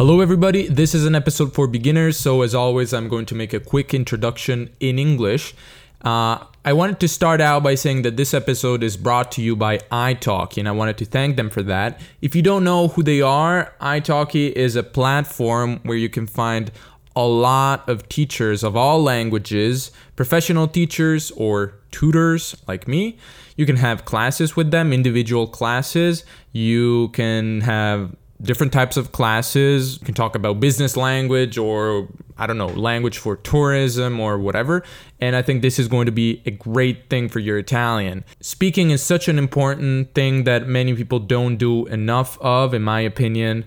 Hello, everybody. This is an episode for beginners. So, as always, I'm going to make a quick introduction in English. Uh, I wanted to start out by saying that this episode is brought to you by italki, and I wanted to thank them for that. If you don't know who they are, italki is a platform where you can find a lot of teachers of all languages, professional teachers or tutors like me. You can have classes with them, individual classes. You can have different types of classes. You can talk about business language or, I don't know, language for tourism or whatever. And I think this is going to be a great thing for your Italian. Speaking is such an important thing that many people don't do enough of, in my opinion.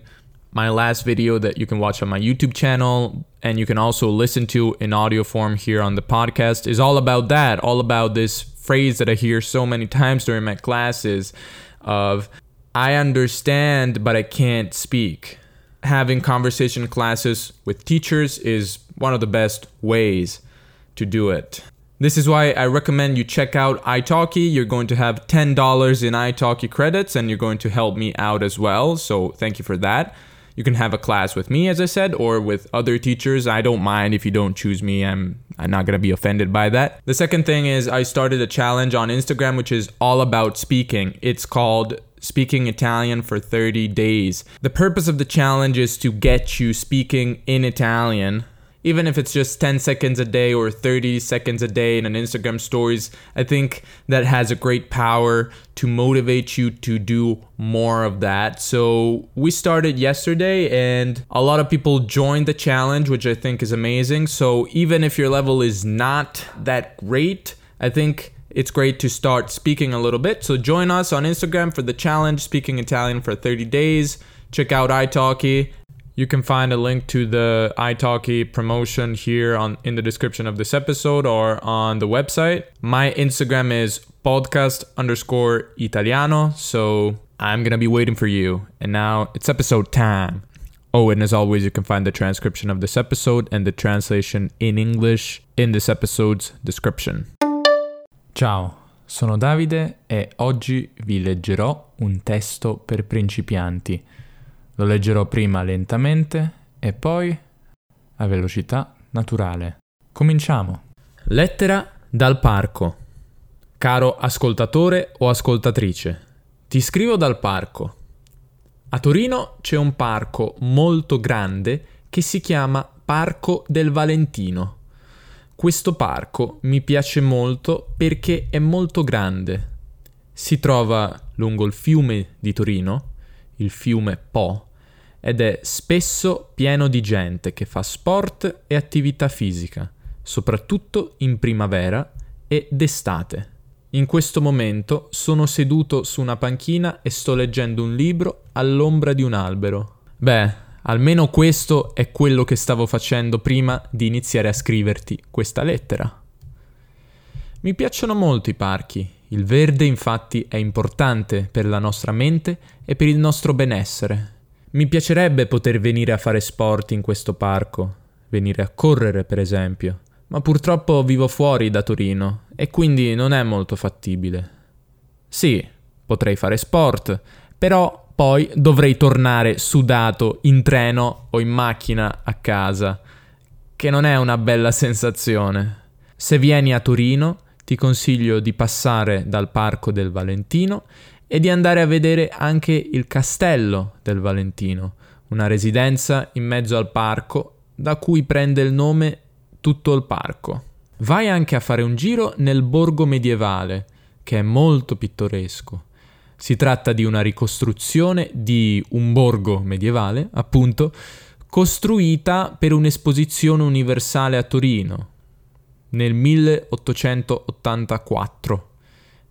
My last video that you can watch on my YouTube channel and you can also listen to in audio form here on the podcast is all about that, all about this phrase that I hear so many times during my classes of I understand, but I can't speak. Having conversation classes with teachers is one of the best ways to do it. This is why I recommend you check out italki. You're going to have $10 in italki credits and you're going to help me out as well. So thank you for that. You can have a class with me, as I said, or with other teachers. I don't mind if you don't choose me. I'm I'm not gonna be offended by that. The second thing is I started a challenge on Instagram, which is all about speaking. It's called speaking Italian for 30 days. The purpose of the challenge is to get you speaking in Italian. Even if it's just 10 seconds a day or 30 seconds a day in an Instagram stories, I think that has a great power to motivate you to do more of that. So, we started yesterday and a lot of people joined the challenge, which I think is amazing. So, even if your level is not that great, I think it's great to start speaking a little bit. So join us on Instagram for the challenge Speaking Italian for 30 days. Check out italki. You can find a link to the italki promotion here on in the description of this episode or on the website. My Instagram is podcast underscore italiano. So I'm gonna be waiting for you. And now it's episode time. Oh, and as always, you can find the transcription of this episode and the translation in English in this episode's description. Ciao, sono Davide e oggi vi leggerò un testo per principianti. Lo leggerò prima lentamente e poi a velocità naturale. Cominciamo. Lettera dal parco. Caro ascoltatore o ascoltatrice, ti scrivo dal parco. A Torino c'è un parco molto grande che si chiama Parco del Valentino. Questo parco mi piace molto perché è molto grande. Si trova lungo il fiume di Torino, il fiume Po, ed è spesso pieno di gente che fa sport e attività fisica, soprattutto in primavera e d'estate. In questo momento sono seduto su una panchina e sto leggendo un libro all'ombra di un albero. Beh, Almeno questo è quello che stavo facendo prima di iniziare a scriverti questa lettera. Mi piacciono molto i parchi. Il verde infatti è importante per la nostra mente e per il nostro benessere. Mi piacerebbe poter venire a fare sport in questo parco, venire a correre per esempio, ma purtroppo vivo fuori da Torino e quindi non è molto fattibile. Sì, potrei fare sport, però poi dovrei tornare sudato in treno o in macchina a casa, che non è una bella sensazione. Se vieni a Torino, ti consiglio di passare dal Parco del Valentino e di andare a vedere anche il Castello del Valentino, una residenza in mezzo al parco da cui prende il nome tutto il parco. Vai anche a fare un giro nel borgo medievale, che è molto pittoresco. Si tratta di una ricostruzione di un borgo medievale, appunto, costruita per un'esposizione universale a Torino nel 1884.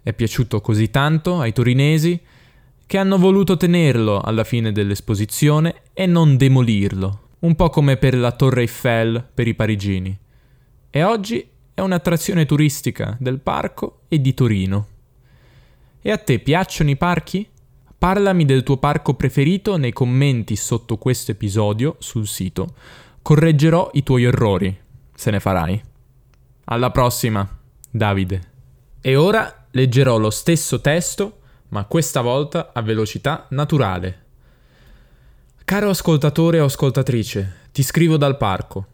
È piaciuto così tanto ai torinesi che hanno voluto tenerlo alla fine dell'esposizione e non demolirlo, un po' come per la Torre Eiffel per i parigini. E oggi è un'attrazione turistica del parco e di Torino. E a te piacciono i parchi? Parlami del tuo parco preferito nei commenti sotto questo episodio sul sito. Correggerò i tuoi errori, se ne farai. Alla prossima, Davide. E ora leggerò lo stesso testo, ma questa volta a velocità naturale. Caro ascoltatore o ascoltatrice, ti scrivo dal parco.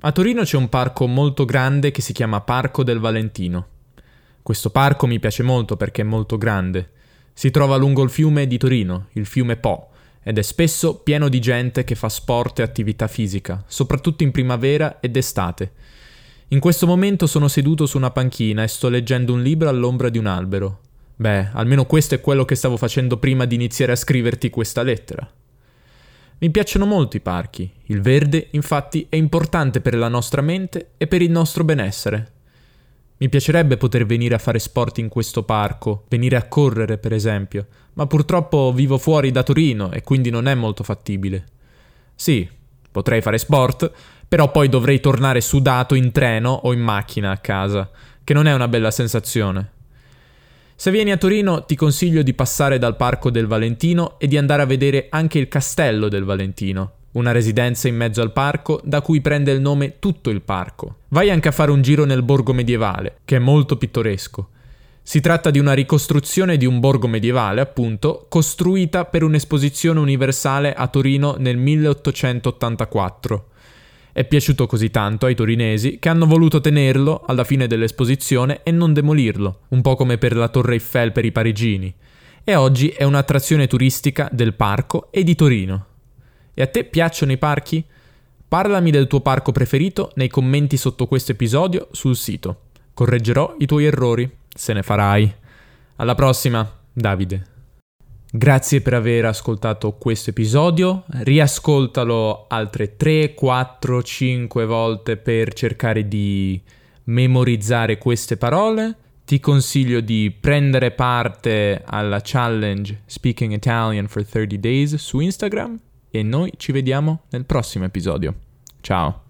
A Torino c'è un parco molto grande che si chiama Parco del Valentino. Questo parco mi piace molto perché è molto grande. Si trova lungo il fiume di Torino, il fiume Po, ed è spesso pieno di gente che fa sport e attività fisica, soprattutto in primavera ed estate. In questo momento sono seduto su una panchina e sto leggendo un libro all'ombra di un albero. Beh, almeno questo è quello che stavo facendo prima di iniziare a scriverti questa lettera. Mi piacciono molto i parchi. Il verde, infatti, è importante per la nostra mente e per il nostro benessere. Mi piacerebbe poter venire a fare sport in questo parco, venire a correre, per esempio, ma purtroppo vivo fuori da Torino e quindi non è molto fattibile. Sì, potrei fare sport, però poi dovrei tornare sudato in treno o in macchina a casa, che non è una bella sensazione. Se vieni a Torino ti consiglio di passare dal Parco del Valentino e di andare a vedere anche il Castello del Valentino, una residenza in mezzo al parco da cui prende il nome tutto il parco. Vai anche a fare un giro nel borgo medievale, che è molto pittoresco. Si tratta di una ricostruzione di un borgo medievale, appunto, costruita per un'esposizione universale a Torino nel 1884 è piaciuto così tanto ai torinesi che hanno voluto tenerlo alla fine dell'esposizione e non demolirlo, un po' come per la Torre Eiffel per i parigini. E oggi è un'attrazione turistica del parco e di Torino. E a te piacciono i parchi? Parlami del tuo parco preferito nei commenti sotto questo episodio sul sito. Correggerò i tuoi errori, se ne farai. Alla prossima, Davide. Grazie per aver ascoltato questo episodio, riascoltalo altre 3, 4, 5 volte per cercare di memorizzare queste parole. Ti consiglio di prendere parte alla challenge Speaking Italian for 30 Days su Instagram e noi ci vediamo nel prossimo episodio. Ciao!